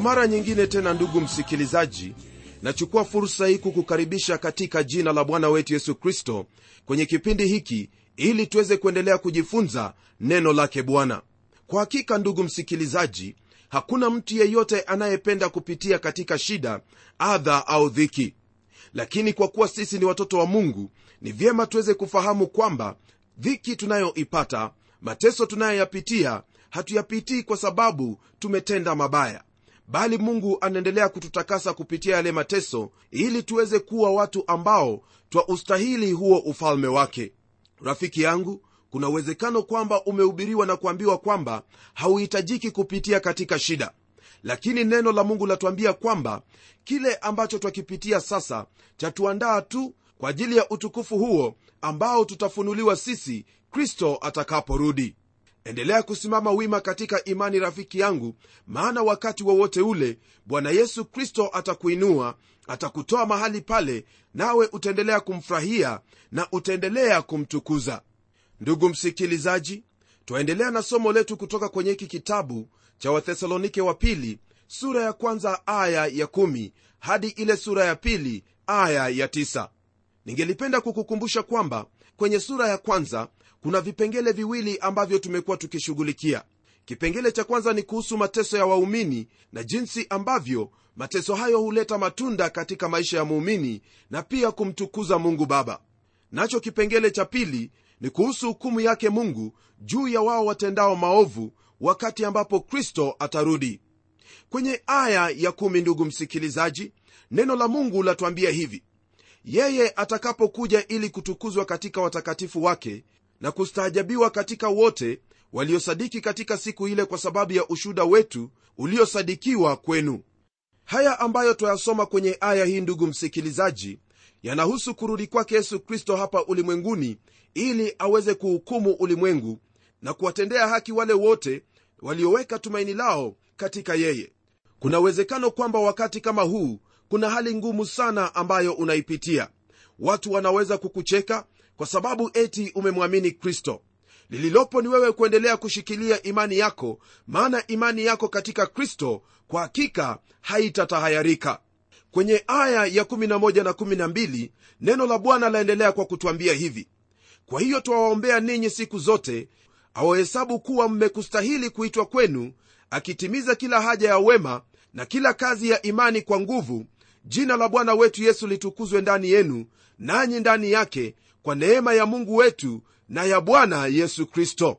kwa mara nyingine tena ndugu msikilizaji nachukua fursa hii kukukaribisha katika jina la bwana wetu yesu kristo kwenye kipindi hiki ili tuweze kuendelea kujifunza neno lake bwana. Kwa hakika ndugu msikilizaji hakuna mtu yeyote anayependa kupitia katika shida adha au dhiki. Lakini kwa kuwa sisi ni watoto wa mungu ni vyema tuweze kufahamu kwamba dhiki tunayoipata mateso tunayoyapitia hatuyapitii kwa sababu tumetenda mabaya bali mungu anaendelea kututakasa kupitia yale mateso ili tuweze kuwa watu ambao twa ustahili huo ufalme wake. Rafiki yangu kuna uwezekano kwamba umehubiriwa na kuambiwa kwamba hauhitajiki kupitia katika shida. Lakini neno la mungu latuambia kwamba kile ambacho twakipitia sasa chatuandaa tu kwa ajili ya utukufu huo ambao tutafunuliwa sisi kristo atakaporudi endelea kusimama wima katika imani rafiki yangu maana wakati wowote wa ule bwana yesu kristo atakuinua atakutoa mahali pale nawe utaendelea kumfurahia na utaendelea kumtukuza. Ndugu msikilizaji twaendelea na somo letu kutoka kwenye hiki kitabu cha wathesalonike wa pili sura ya kwanza aya ya kumi hadi ile sura ya pili aya ya tisa. Ningelipenda kukukumbusha kwamba kwenye sura ya kwanza kuna vipengele viwili ambavyo tumekuwa tukishughulikia. Kipengele cha kwanza ni kuhusu mateso ya waumini na jinsi ambavyo mateso hayo huleta matunda katika maisha ya muumini na pia kumtukuza mungu baba. Nacho kipengele cha pili ni kuhusu hukumu yake mungu juu ya wao watendao maovu wakati ambapo kristo atarudi. Kwenye aya ya kumi ndugu msikilizaji neno la mungu latuambia hivi. Yeye atakapokuja ili kutukuzwa katika watakatifu wake na kustaajabiwa katika wote waliosadiki katika siku ile kwa sababu ya ushuda wetu uliosadikiwa kwenu. Haya ambayo twayasoma kwenye aya hii ndugu msikilizaji yanahusu kurudi kwake yesu kristo hapa ulimwenguni ili aweze kuhukumu ulimwengu na kuwatendea haki wale wote walioweka tumaini lao katika yeye. Kuna uwezekano kwamba wakati kama huu kuna hali ngumu sana ambayo unaipitia. Watu wanaweza kukucheka kwa sababu eti umemwamini kristo. Lililopo ni wewe kuendelea kushikilia imani yako maana imani yako katika kristo kwa hakika haitatahayarika. Kwenye aya ya 11 na 12 neno la bwana laendelea kwa kutwambia hivi. Kwa hiyo twawaombea ninyi siku zote awahesabu kuwa mmekustahili kuitwa kwenu akitimiza kila haja ya wema na kila kazi ya imani kwa nguvu. Jina la bwana wetu yesu litukuzwe ndani yenu nanyi ndani yake kwa neema ya mungu wetu na ya bwana yesu kristo.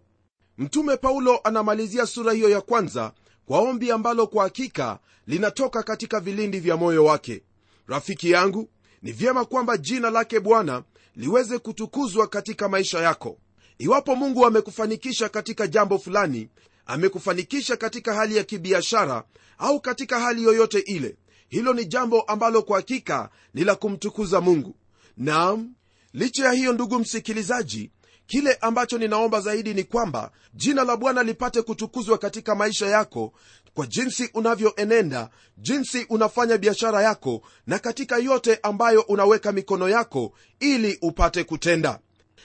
Mtume paulo anamalizia sura hiyo ya kwanza kwa ombi ambalo kwa hakika linatoka katika vilindi vya moyo wake. Rafiki yangu ni vyema kwamba jina lake bwana liweze kutukuzwa katika maisha yako. Iwapo mungu amekufanikisha katika jambo fulani amekufanikisha katika hali ya kibiashara au katika hali yoyote ile hilo ni jambo ambalo kwa hakika ni la kumtukuza mungu. Naam licha ya hiyo ndugu msikilizaji kile ambacho ninaomba zaidi ni kwamba jina la bwana lipate kutukuzwa katika maisha yako kwa jinsi unavyoenenda jinsi unafanya biashara yako na katika yote ambayo unaweka mikono yako ili upate kutenda.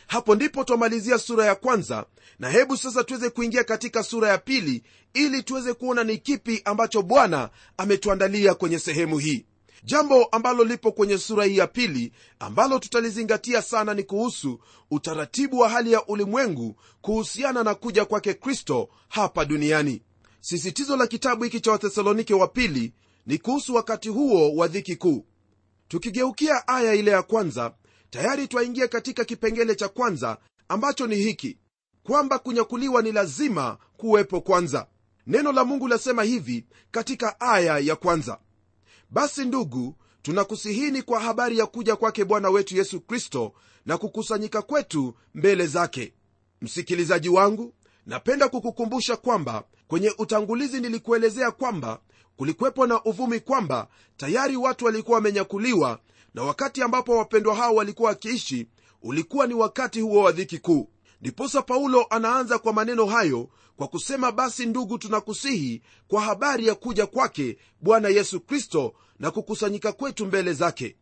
Hapo ndipo twamalizia sura ya kwanza na hebu sasa tuweze kuingia katika sura ya pili ili tuweze kuona ni kipi ambacho bwana ametuandalia kwenye sehemu hii jambo ambalo lipo kwenye sura hii ya pili ambalo tutalizingatia sana ni kuhusu utaratibu wa hali ya ulimwengu kuhusiana na kuja kwake kristo hapa duniani. Sisitizo la kitabu hiki cha wathesalonike wa pili ni kuhusu wakati huo wa dhiki kuu. Tukigeukia aya ile ya kwanza tayari twaingia katika kipengele cha kwanza ambacho ni hiki kwamba kunyakuliwa ni lazima kuwepo kwanza. Neno la mungu lasema hivi katika aya ya kwanza basi ndugu tunakusihini kwa habari ya kuja kwake bwana wetu yesu kristo na kukusanyika kwetu mbele zake. Msikilizaji wangu napenda kukukumbusha kwamba kwenye utangulizi nilikuelezea kwamba kulikuwepo na uvumi kwamba tayari watu walikuwa wamenyakuliwa na wakati ambapo wapendwa hao walikuwa wakiishi ulikuwa ni wakati huo wa dhiki kuu ndiposa paulo anaanza kwa maneno hayo kwa kusema basi ndugu tunakusihi kwa habari ya kuja kwake bwana yesu kristo na kukusanyika kwetu mbele zake.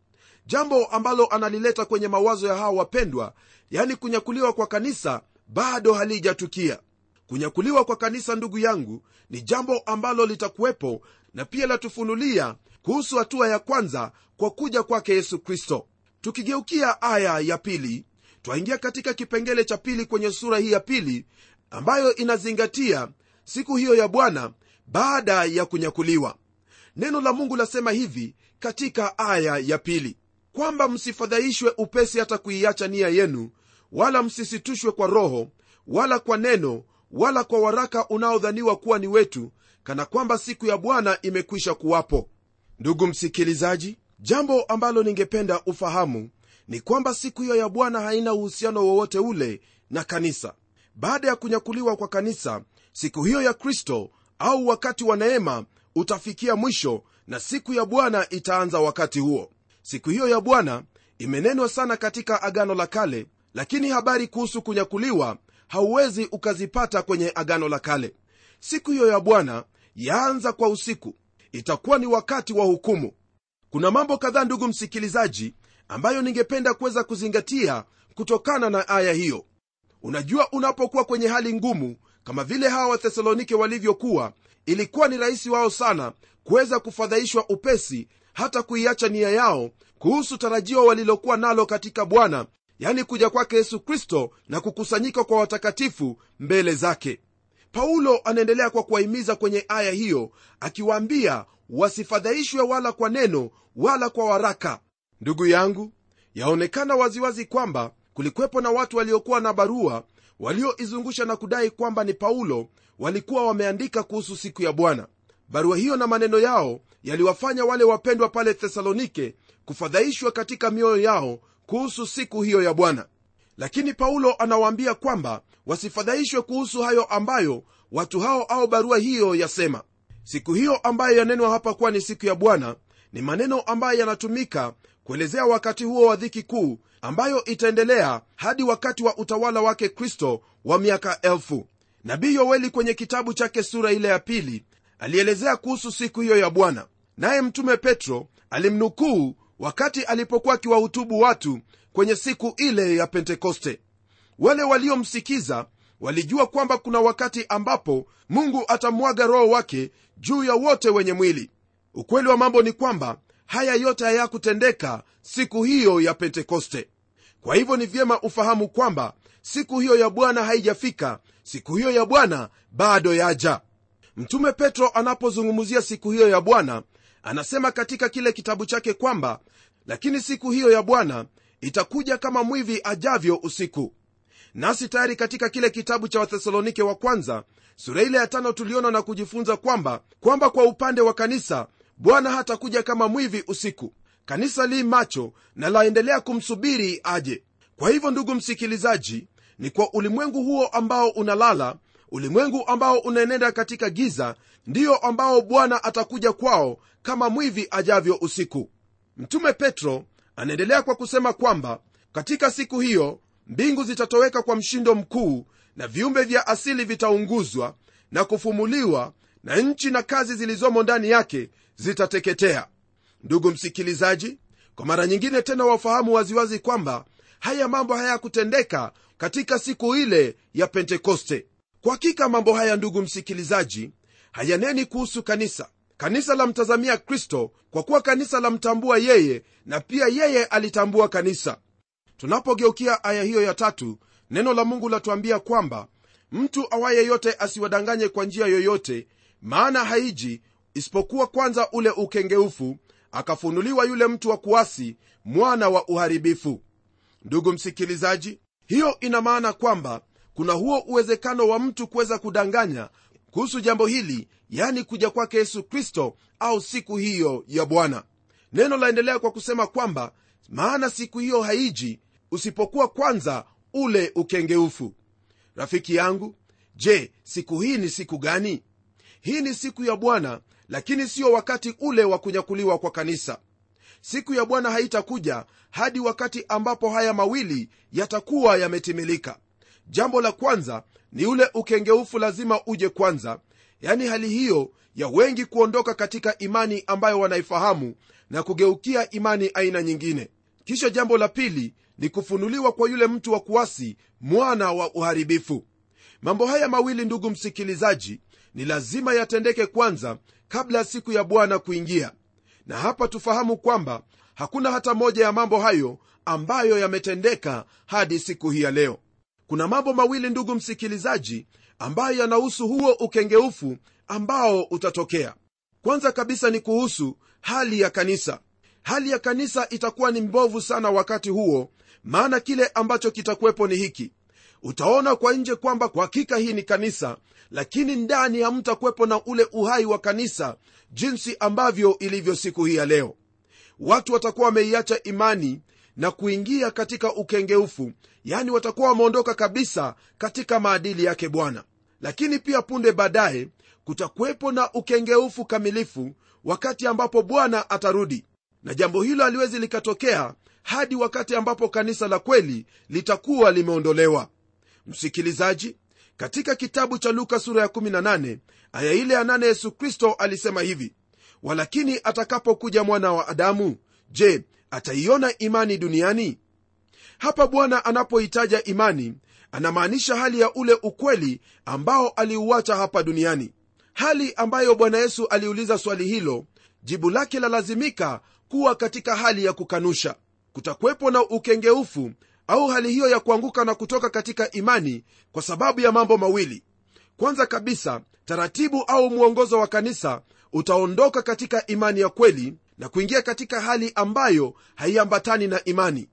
Jambo ambalo analileta kwenye mawazo ya hawa wapendwa yani kunyakuliwa kwa kanisa bado halijatukia. Kunyakuliwa kwa kanisa ndugu yangu ni jambo ambalo litakuwepo na pia latufunulia kuhusu hatua ya kwanza kwa kuja kwake yesu kristo. Tukigeukia aya ya pili twaingia katika kipengele cha pili kwenye sura hii ya pili ambayo inazingatia siku hiyo ya bwana baada ya kunyakuliwa. Neno la mungu lasema hivi katika aya ya pili kwamba msifadhaishwe upesi hata kuiacha nia yenu wala msisitushwe kwa roho wala kwa neno wala kwa waraka unaodhaniwa kuwa ni wetu kana kwamba siku ya bwana imekwisha kuwapo. Ndugu msikilizaji jambo ambalo ningependa ufahamu ni kwamba siku hiyo ya bwana haina uhusiano wowote ule na kanisa. Baada ya kunyakuliwa kwa kanisa siku hiyo ya kristo au wakati wa neema utafikia mwisho na siku ya bwana itaanza wakati huo. Siku hiyo ya bwana imenenwa sana katika agano la kale lakini habari kuhusu kunyakuliwa hauwezi ukazipata kwenye agano la kale. Siku hiyo ya bwana yaanza kwa usiku. Itakuwa ni wakati wa hukumu. Kuna mambo kadhaa ndugu msikilizaji ambayo ningependa kuweza kuzingatia kutokana na aya hiyo. Unajua unapokuwa kwenye hali ngumu kama vile hawa wathesalonike walivyokuwa ilikuwa ni rahisi wao sana kuweza kufadhaishwa upesi hata kuiacha nia yao kuhusu tarajio walilokuwa nalo katika bwana yani kuja kwake yesu kristo na kukusanyika kwa watakatifu mbele zake. Paulo anaendelea kwa kuwahimiza kwenye aya hiyo akiwaambia wasifadhaishwe wala kwa neno wala kwa waraka ndugu yangu yaonekana waziwazi kwamba kulikwepo na watu waliokuwa na barua walioizungusha na kudai kwamba ni paulo walikuwa wameandika kuhusu siku ya bwana. Barua hiyo na maneno yao yaliwafanya wale wapendwa pale thesalonike kufadhaishwa katika mioyo yao kuhusu siku hiyo ya bwana. Lakini paulo anawaambia kwamba wasifadhaishwe kuhusu hayo ambayo watu hao au barua hiyo yasema. Siku hiyo ambayo yanenwa hapa kuwa ni siku ya bwana ni maneno ambayo yanatumika kuelezea wakati huo wa dhiki kuu ambayo itaendelea hadi wakati wa utawala wake kristo wa miaka elfu. Nabii yoeli kwenye kitabu chake sura ile ya pili alielezea kuhusu siku hiyo ya bwana. Naye mtume petro alimnukuu wakati alipokuwa akiwahutubu watu kwenye siku ile ya pentekoste. Wale waliomsikiza walijua kwamba kuna wakati ambapo mungu atamwaga roho wake juu ya wote wenye mwili. Ukweli wa mambo ni kwamba haya yote hayakutendeka siku hiyo ya pentekoste. Kwa hivyo ni vyema ufahamu kwamba siku hiyo ya bwana haijafika siku hiyo ya bwana bado yaja. Mtume petro anapozungumzia siku hiyo ya bwana anasema katika kile kitabu chake kwamba lakini siku hiyo ya bwana itakuja kama mwivi ajavyo usiku. Nasi tayari katika kile kitabu cha wathesalonike wa kwanza sura ile ya tano tuliona na kujifunza kwamba kwamba kwa upande wa kanisa bwana hatakuja kama mwivi usiku. Kanisa li macho na laendelea kumsubiri aje. Kwa hivyo ndugu msikilizaji ni kwa ulimwengu huo ambao unalala ulimwengu ambao unaenenda katika giza ndiyo ambao bwana atakuja kwao kama mwivi ajavyo usiku. Mtume petro anaendelea kwa kusema kwamba katika siku hiyo mbingu zitatoweka kwa mshindo mkuu na viumbe vya asili vitaunguzwa na kufumuliwa na nchi na kazi zilizomo ndani yake zitateketea. Ndugu msikilizaji kwa mara nyingine tena wafahamu waziwazi kwamba haya mambo hayakutendeka katika siku ile ya pentekoste. Kwa hakika mambo haya ndugu msikilizaji hayaneni kuhusu kanisa. Kanisa la mtazamia kristo kwa kuwa kanisa la mtambua yeye na pia yeye alitambua kanisa. Tunapogeukia aya hiyo ya tatu neno la mungu latuambia kwamba mtu awaye yote asiwadanganye kwa njia yoyote maana haiji isipokuwa kwanza ule ukengeufu akafunuliwa yule mtu wa kuasi mwana wa uharibifu. Ndugu msikilizaji hiyo ina maana kwamba kuna huo uwezekano wa mtu kuweza kudanganya kuhusu jambo hili yani kuja kwake yesu kristo au siku hiyo ya bwana. Neno laendelea kwa kusema kwamba maana siku hiyo haiji usipokuwa kwanza ule ukengeufu. Rafiki yangu je siku hii ni siku gani? Hii ni siku ya bwana lakini siyo wakati ule wa kunyakuliwa kwa kanisa. Siku ya bwana haitakuja hadi wakati ambapo haya mawili yatakuwa yametimilika. Jambo la kwanza ni ule ukengeufu lazima uje kwanza. Yani hali hiyo ya wengi kuondoka katika imani ambayo wanaifahamu na kugeukia imani aina nyingine. Kisha jambo la pili ni kufunuliwa kwa yule mtu wa kuasi mwana wa uharibifu. Mambo haya mawili ndugu msikilizaji ni lazima yatendeke kwanza kabla siku ya bwana kuingia. Na hapa tufahamu kwamba hakuna hata moja ya mambo hayo ambayo yametendeka hadi siku hii ya leo. Kuna mambo mawili ndugu msikilizaji ambayo yanahusu huo ukengeufu ambao utatokea. Kwanza kabisa ni kuhusu hali ya kanisa. Hali ya kanisa itakuwa ni mbovu sana wakati huo maana kile ambacho kitakuwepo ni hiki utaona kwa nje kwamba kwa hakika hii ni kanisa lakini ndani hamtakuwepo na ule uhai wa kanisa jinsi ambavyo ilivyo siku hii ya leo. Watu watakuwa wameiacha imani na kuingia katika ukengeufu yani watakuwa wameondoka kabisa katika maadili yake bwana. Lakini pia punde baadaye kutakuwepo na ukengeufu kamilifu wakati ambapo bwana atarudi. Na jambo hilo haliwezi likatokea hadi wakati ambapo kanisa la kweli litakuwa limeondolewa msikilizaji katika kitabu cha luka sura ya 18 aya ile ya 8 yesu kristo alisema hivi walakini atakapokuja mwana wa adamu je ataiona imani duniani? Hapa bwana anapohitaja imani anamaanisha hali ya ule ukweli ambao aliuacha hapa duniani. Hali ambayo bwana yesu aliuliza swali hilo jibu lake lalazimika kuwa katika hali ya kukanusha. Kutakuwepo na ukengeufu au hali hiyo ya kuanguka na kutoka katika imani kwa sababu ya mambo mawili. Kwanza kabisa taratibu au mwongozo wa kanisa utaondoka katika imani ya kweli na kuingia katika hali ambayo haiambatani na imani.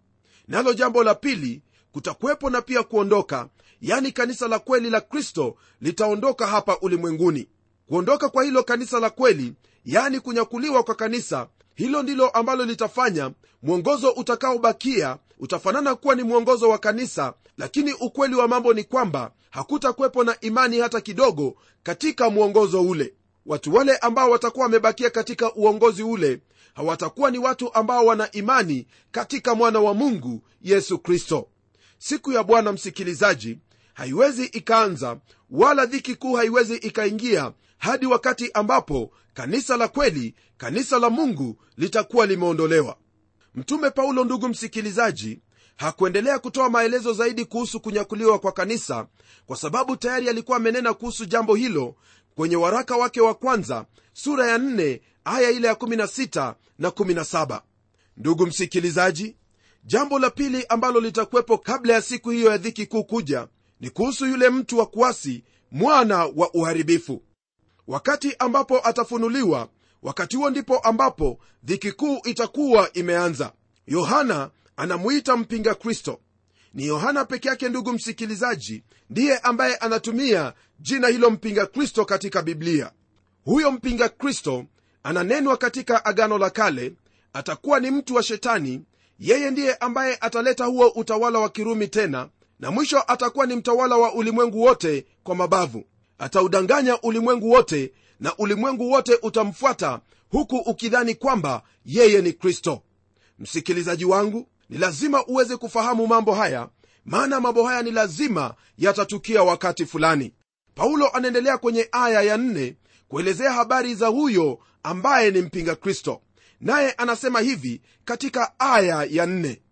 Nalo jambo la pili kutakuwepo na pia kuondoka yani kanisa la kweli la kristo litaondoka hapa ulimwenguni. Kuondoka kwa hilo kanisa la kweli yani kunyakuliwa kwa kanisa hilo ndilo ambalo litafanya mwongozo utakaobakia utafanana kuwa ni mwongozo wa kanisa lakini ukweli wa mambo ni kwamba hakutakuwepo na imani hata kidogo katika mwongozo ule. Watu wale ambao watakuwa wamebakia katika uongozi ule hawatakuwa ni watu ambao wana imani katika mwana wa mungu yesu kristo. Siku ya bwana msikilizaji haiwezi ikaanza wala dhiki kuu haiwezi ikaingia hadi wakati ambapo kanisa la kweli kanisa la mungu litakuwa limeondolewa mtume paulo ndugu msikilizaji hakuendelea kutoa maelezo zaidi kuhusu kunyakuliwa kwa kanisa kwa sababu tayari alikuwa amenena kuhusu jambo hilo kwenye waraka wake wa kwanza sura ya 4 aya ile ya 16 na 17 ndugu msikilizaji jambo la pili ambalo litakuwepo kabla ya siku hiyo ya dhiki kuu kuja ni kuhusu yule mtu wa kuasi mwana wa uharibifu. Wakati ambapo atafunuliwa wakati huo ndipo ambapo dhiki kuu itakuwa imeanza. Yohana anamuita mpinga kristo. Ni yohana peke yake ndugu msikilizaji ndiye ambaye anatumia jina hilo mpinga kristo katika biblia. Huyo mpinga kristo ananenwa katika agano la kale. Atakuwa ni mtu wa shetani. Yeye ndiye ambaye ataleta huo utawala wa kirumi tena na mwisho atakuwa ni mtawala wa ulimwengu wote kwa mabavu. Ataudanganya ulimwengu wote na ulimwengu wote utamfuata huku ukidhani kwamba yeye ni kristo. Msikilizaji wangu ni lazima uweze kufahamu mambo haya maana mambo haya ni lazima yatatukia wakati fulani. Paulo anaendelea kwenye aya ya nne kuelezea habari za huyo ambaye ni mpinga kristo. Naye anasema hivi katika aya ya nne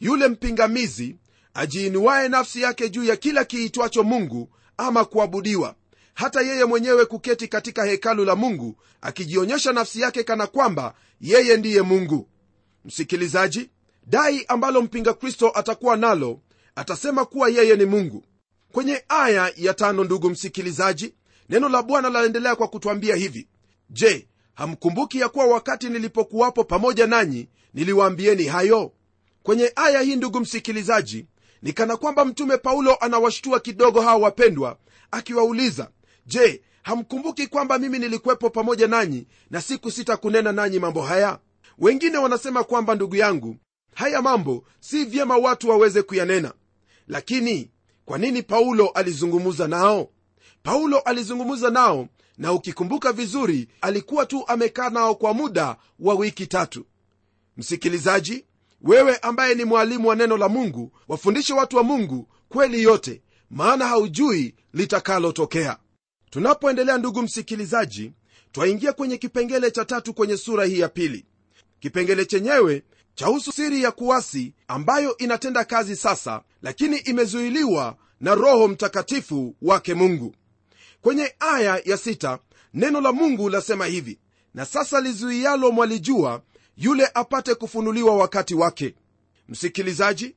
yule mpingamizi ajiinuaye nafsi yake juu ya kila kiitwacho mungu ama kuabudiwa hata yeye mwenyewe kuketi katika hekalu la mungu akijionyesha nafsi yake kana kwamba yeye ndiye mungu. Msikilizaji dai ambalo mpinga kristo atakuwa nalo atasema kuwa yeye ni mungu. Kwenye aya ya tano ndugu msikilizaji neno la bwana laendelea kwa kutwambia hivi. Je hamkumbuki ya kuwa wakati nilipokuwapo pamoja nanyi niliwaambieni hayo? Kwenye aya hii ndugu msikilizaji ni kana kwamba mtume paulo anawashtua kidogo hawa wapendwa akiwauliza je hamkumbuki kwamba mimi nilikuwepo pamoja nanyi na siku sita kunena nanyi mambo haya? Wengine wanasema kwamba ndugu yangu haya mambo si vyema watu waweze kuyanena. Lakini kwa nini paulo alizungumza nao? Paulo alizungumza nao na ukikumbuka vizuri alikuwa tu amekaa nao kwa muda wa wiki tatu. Msikilizaji wewe ambaye ni mwalimu wa neno la mungu wafundishe watu wa mungu kweli yote maana haujui litakalotokea tunapoendelea ndugu msikilizaji twaingia kwenye kipengele cha tatu kwenye sura hii ya pili. Kipengele chenyewe chahusu siri ya kuasi ambayo inatenda kazi sasa lakini imezuiliwa na roho mtakatifu wake mungu. Kwenye aya ya sita, neno la mungu lasema hivi na sasa lizuialo mwalijua yule apate kufunuliwa wakati wake. Msikilizaji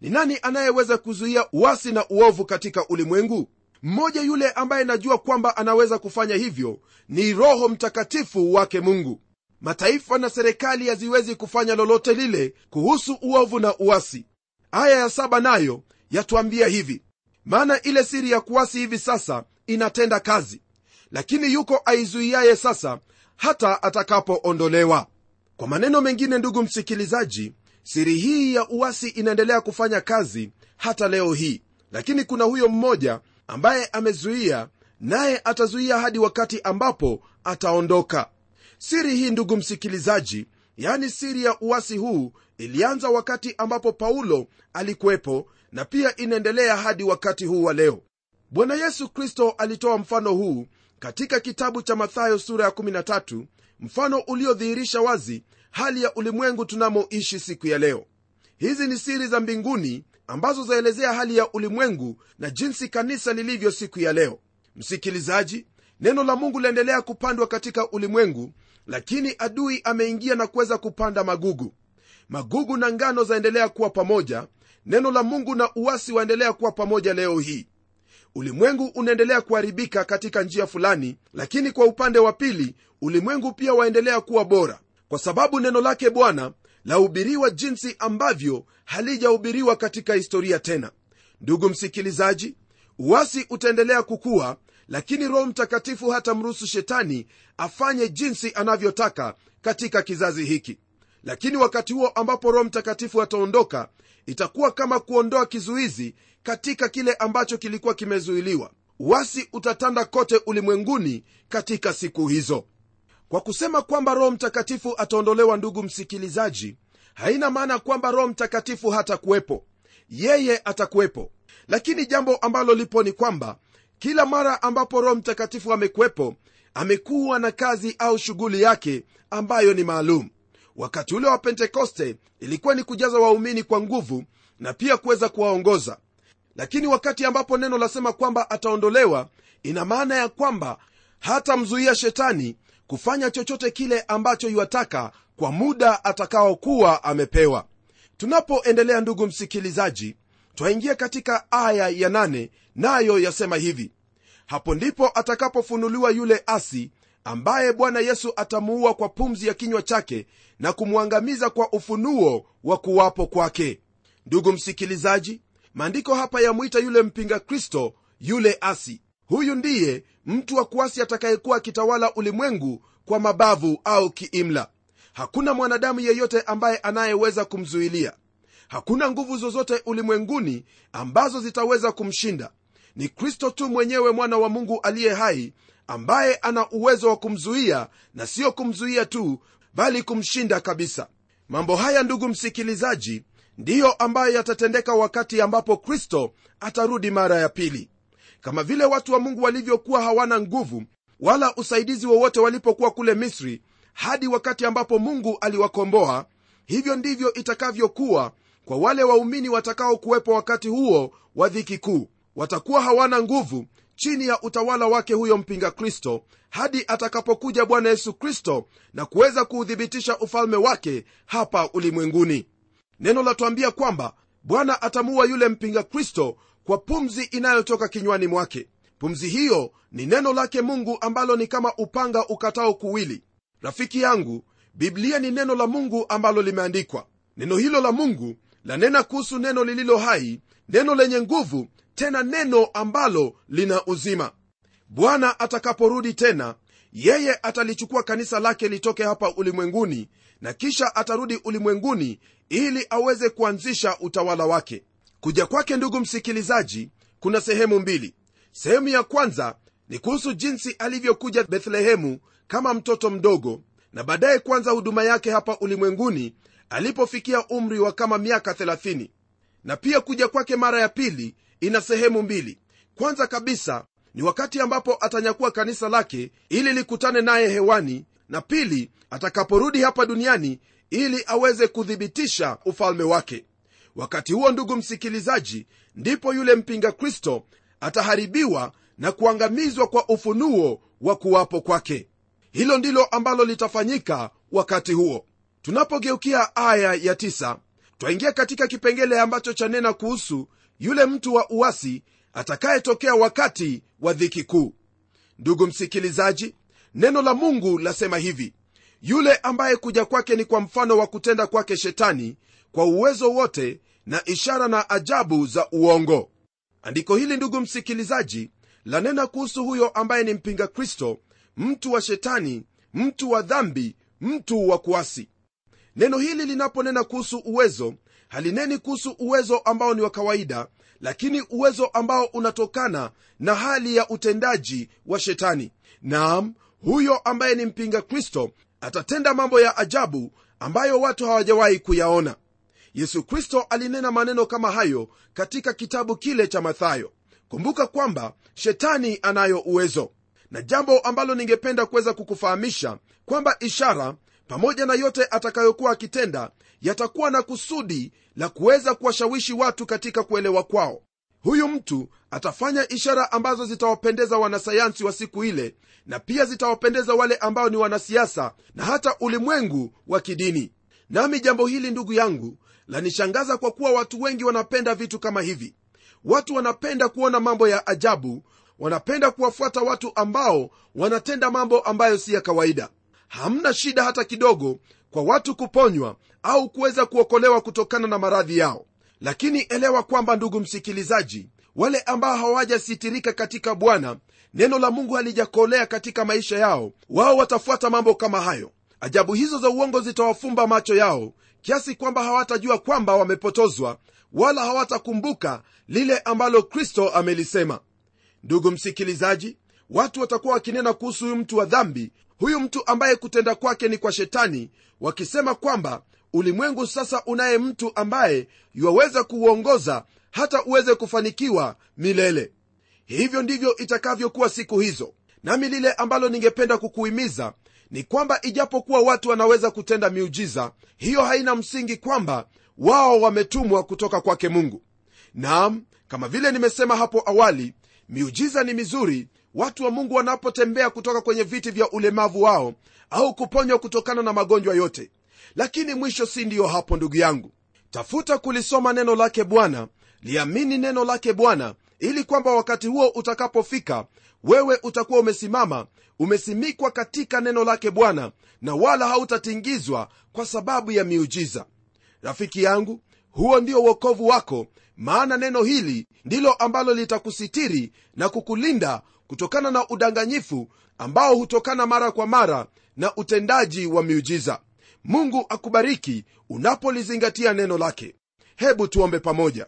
ni nani anayeweza kuzuia uasi na uovu katika ulimwengu mmoja yule ambaye najua kwamba anaweza kufanya hivyo ni roho mtakatifu wake mungu. Mataifa na serikali haziwezi kufanya lolote lile kuhusu uovu na uasi. Aya ya saba nayo yatuambia hivi. Maana ile siri ya kuasi hivi sasa inatenda kazi. Lakini yuko aizuiaye sasa hata atakapoondolewa. Kwa maneno mengine ndugu msikilizaji siri hii ya uasi inaendelea kufanya kazi hata leo hii. Lakini kuna huyo mmoja ambaye amezuia naye atazuia hadi wakati ambapo ataondoka. Siri hii ndugu msikilizaji yani siri ya uwasi huu ilianza wakati ambapo paulo alikuwepo na pia inaendelea hadi wakati huu wa leo. Bwana yesu kristo alitoa mfano huu katika kitabu cha mathayo sura ya 13 mfano uliodhihirisha wazi hali ya ulimwengu tunamoishi siku ya leo. Hizi ni siri za mbinguni ambazo zaelezea hali ya ulimwengu na jinsi kanisa lilivyo siku ya leo. Msikilizaji neno la mungu laendelea kupandwa katika ulimwengu lakini adui ameingia na kuweza kupanda magugu. Magugu na ngano zaendelea kuwa pamoja neno la mungu na uwasi waendelea kuwa pamoja leo hii. Ulimwengu unaendelea kuharibika katika njia fulani lakini kwa upande wa pili ulimwengu pia waendelea kuwa bora. Kwa sababu neno lake bwana lahubiriwa jinsi ambavyo halijahubiriwa katika historia tena. Ndugu msikilizaji uwasi utaendelea kukuwa lakini roho mtakatifu hatamruhusu shetani afanye jinsi anavyotaka katika kizazi hiki. Lakini wakati huo ambapo roho mtakatifu ataondoka itakuwa kama kuondoa kizuizi katika kile ambacho kilikuwa kimezuiliwa. Uwasi utatanda kote ulimwenguni katika siku hizo kwa kusema kwamba roho mtakatifu ataondolewa ndugu msikilizaji haina maana kwamba roho mtakatifu hatakuwepo. Yeye atakuwepo. Lakini jambo ambalo lipo ni kwamba kila mara ambapo roho mtakatifu amekuwepo amekuwa na kazi au shughuli yake ambayo ni maalum. Wakati ule wa pentekoste ilikuwa ni kujaza waumini kwa nguvu na pia kuweza kuwaongoza. Lakini wakati ambapo neno lasema kwamba ataondolewa ina maana ya kwamba hatamzuia shetani kufanya chochote kile ambacho yuataka kwa muda atakaokuwa amepewa. Tunapoendelea ndugu msikilizaji twaingia katika aya ya nane nayo yasema hivi. Hapo ndipo atakapofunuliwa yule asi ambaye bwana yesu atamuua kwa pumzi ya kinywa chake na kumwangamiza kwa ufunuo wa kuwapo kwake. Ndugu msikilizaji maandiko hapa yamwita yule mpinga kristo yule asi huyu ndiye mtu wa kuasi atakayekuwa akitawala ulimwengu kwa mabavu au kiimla. Hakuna mwanadamu yeyote ambaye anayeweza kumzuilia. Hakuna nguvu zozote ulimwenguni ambazo zitaweza kumshinda. Ni kristo tu mwenyewe mwana wa mungu aliye hai ambaye ana uwezo wa kumzuia na siyo kumzuia tu bali kumshinda kabisa. Mambo haya ndugu msikilizaji ndiyo ambayo yatatendeka wakati ambapo kristo atarudi mara ya pili kama vile watu wa mungu walivyokuwa hawana nguvu wala usaidizi wowote walipokuwa kule misri hadi wakati ambapo mungu aliwakomboa hivyo ndivyo itakavyokuwa kwa wale waumini watakaokuwepo wakati huo wa dhiki kuu. Watakuwa hawana nguvu chini ya utawala wake huyo mpinga kristo hadi atakapokuja bwana yesu kristo na kuweza kuuthibitisha ufalme wake hapa ulimwenguni. Neno latwambia kwamba bwana atamuua yule mpinga kristo kwa pumzi inayotoka kinywani mwake. Pumzi hiyo ni neno lake mungu ambalo ni kama upanga ukatao kuwili. Rafiki yangu biblia ni neno la mungu ambalo limeandikwa. Neno hilo la mungu lanena kuhusu neno lililo hai neno lenye nguvu tena neno ambalo lina uzima. Bwana atakaporudi tena yeye atalichukua kanisa lake litoke hapa ulimwenguni na kisha atarudi ulimwenguni ili aweze kuanzisha utawala wake kuja kwake ndugu msikilizaji kuna sehemu mbili. Sehemu ya kwanza ni kuhusu jinsi alivyokuja bethlehemu kama mtoto mdogo na baadaye kuanza huduma yake hapa ulimwenguni alipofikia umri wa kama miaka 30 na pia kuja kwake mara ya pili ina sehemu mbili. Kwanza kabisa ni wakati ambapo atanyakua kanisa lake ili likutane naye hewani na pili atakaporudi hapa duniani ili aweze kuthibitisha ufalme wake wakati huo ndugu msikilizaji ndipo yule mpinga kristo ataharibiwa na kuangamizwa kwa ufunuo wa kuwapo kwake. Hilo ndilo ambalo litafanyika wakati huo. Tunapogeukia aya ya tisa, twaingia katika kipengele ambacho chanena kuhusu yule mtu wa uasi atakayetokea wakati wa dhiki kuu. Ndugu msikilizaji neno la mungu lasema hivi yule ambaye kuja kwake ni kwa mfano wa kutenda kwake shetani kwa uwezo wote na ishara na ajabu za uongo. Andiko hili ndugu msikilizaji lanena kuhusu huyo ambaye ni mpinga kristo mtu wa shetani mtu wa dhambi mtu wa kuasi. Neno hili linaponena kuhusu uwezo halineni kuhusu uwezo ambao ni wa kawaida lakini uwezo ambao unatokana na hali ya utendaji wa shetani. Naam huyo ambaye ni mpinga kristo atatenda mambo ya ajabu ambayo watu hawajawahi kuyaona yesu kristo alinena maneno kama hayo katika kitabu kile cha mathayo. Kumbuka kwamba shetani anayo uwezo. Na jambo ambalo ningependa kuweza kukufahamisha kwamba ishara pamoja na yote atakayokuwa akitenda yatakuwa na kusudi la kuweza kuwashawishi watu katika kuelewa kwao. Huyu mtu atafanya ishara ambazo zitawapendeza wanasayansi wa siku ile na pia zitawapendeza wale ambao ni wanasiasa na hata ulimwengu wa kidini nami jambo hili ndugu yangu lanishangaza kwa kuwa watu wengi wanapenda vitu kama hivi. Watu wanapenda kuona mambo ya ajabu wanapenda kuwafuata watu ambao wanatenda mambo ambayo si ya kawaida. Hamna shida hata kidogo kwa watu kuponywa au kuweza kuokolewa kutokana na maradhi yao. Lakini elewa kwamba ndugu msikilizaji wale ambao hawajasitirika katika bwana neno la mungu halijakolea katika maisha yao wao watafuata mambo kama hayo ajabu hizo za uongo zitawafumba macho yao kiasi kwamba hawatajua kwamba wamepotozwa wala hawatakumbuka lile ambalo kristo amelisema. Ndugu msikilizaji watu watakuwa wakinena kuhusu huyu mtu wa dhambi. Huyu mtu ambaye kutenda kwake ni kwa shetani wakisema kwamba ulimwengu sasa unaye mtu ambaye yuwaweza kuuongoza hata uweze kufanikiwa milele. Hivyo ndivyo itakavyokuwa siku hizo. Nami lile ambalo ningependa kukuhimiza ni kwamba ijapokuwa watu wanaweza kutenda miujiza hiyo haina msingi kwamba wao wametumwa kutoka kwake mungu. Naam kama vile nimesema hapo awali miujiza ni mizuri watu wa mungu wanapotembea kutoka kwenye viti vya ulemavu wao au kuponywa kutokana na magonjwa yote. Lakini mwisho si ndiyo hapo ndugu yangu. Tafuta kulisoma neno lake bwana liamini neno lake bwana ili kwamba wakati huo utakapofika wewe utakuwa umesimama umesimikwa katika neno lake bwana na wala hautatingizwa kwa sababu ya miujiza. Rafiki yangu huo ndio uokovu wako maana neno hili ndilo ambalo litakusitiri na kukulinda kutokana na udanganyifu ambao hutokana mara kwa mara na utendaji wa miujiza. Mungu akubariki unapolizingatia neno lake. Hebu tuombe pamoja.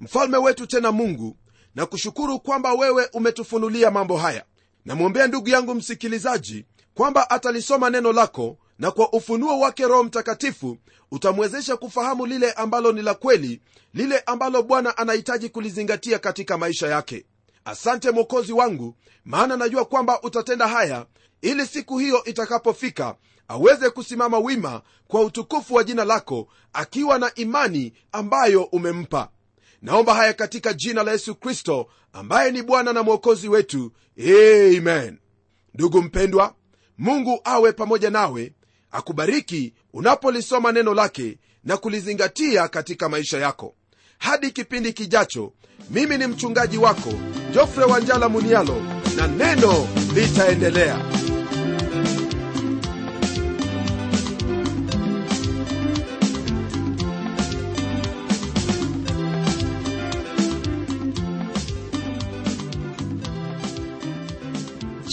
Mfalme wetu tena mungu na kushukuru kwamba wewe umetufunulia mambo haya. Namwombea ndugu yangu msikilizaji kwamba atalisoma neno lako na kwa ufunuo wake roho mtakatifu utamwezesha kufahamu lile ambalo ni la kweli lile ambalo bwana anahitaji kulizingatia katika maisha yake. Asante mwokozi wangu maana najua kwamba utatenda haya ili siku hiyo itakapofika aweze kusimama wima kwa utukufu wa jina lako akiwa na imani ambayo umempa naomba haya katika jina la yesu kristo ambaye ni bwana na mwokozi wetu. Amen. Ndugu mpendwa mungu awe pamoja nawe akubariki unapolisoma neno lake na kulizingatia katika maisha yako. Hadi kipindi kijacho mimi ni mchungaji wako jofre wanjala munialo na neno litaendelea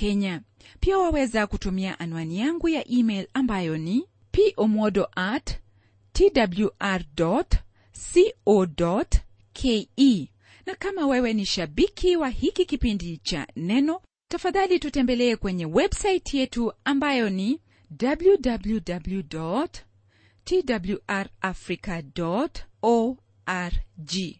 kenya. Pia waweza kutumia anwani yangu ya email ambayo ni pomodo at twr co ke na kama wewe ni shabiki wa hiki kipindi cha neno tafadhali tutembelee kwenye websaiti yetu ambayo ni www twrafrica org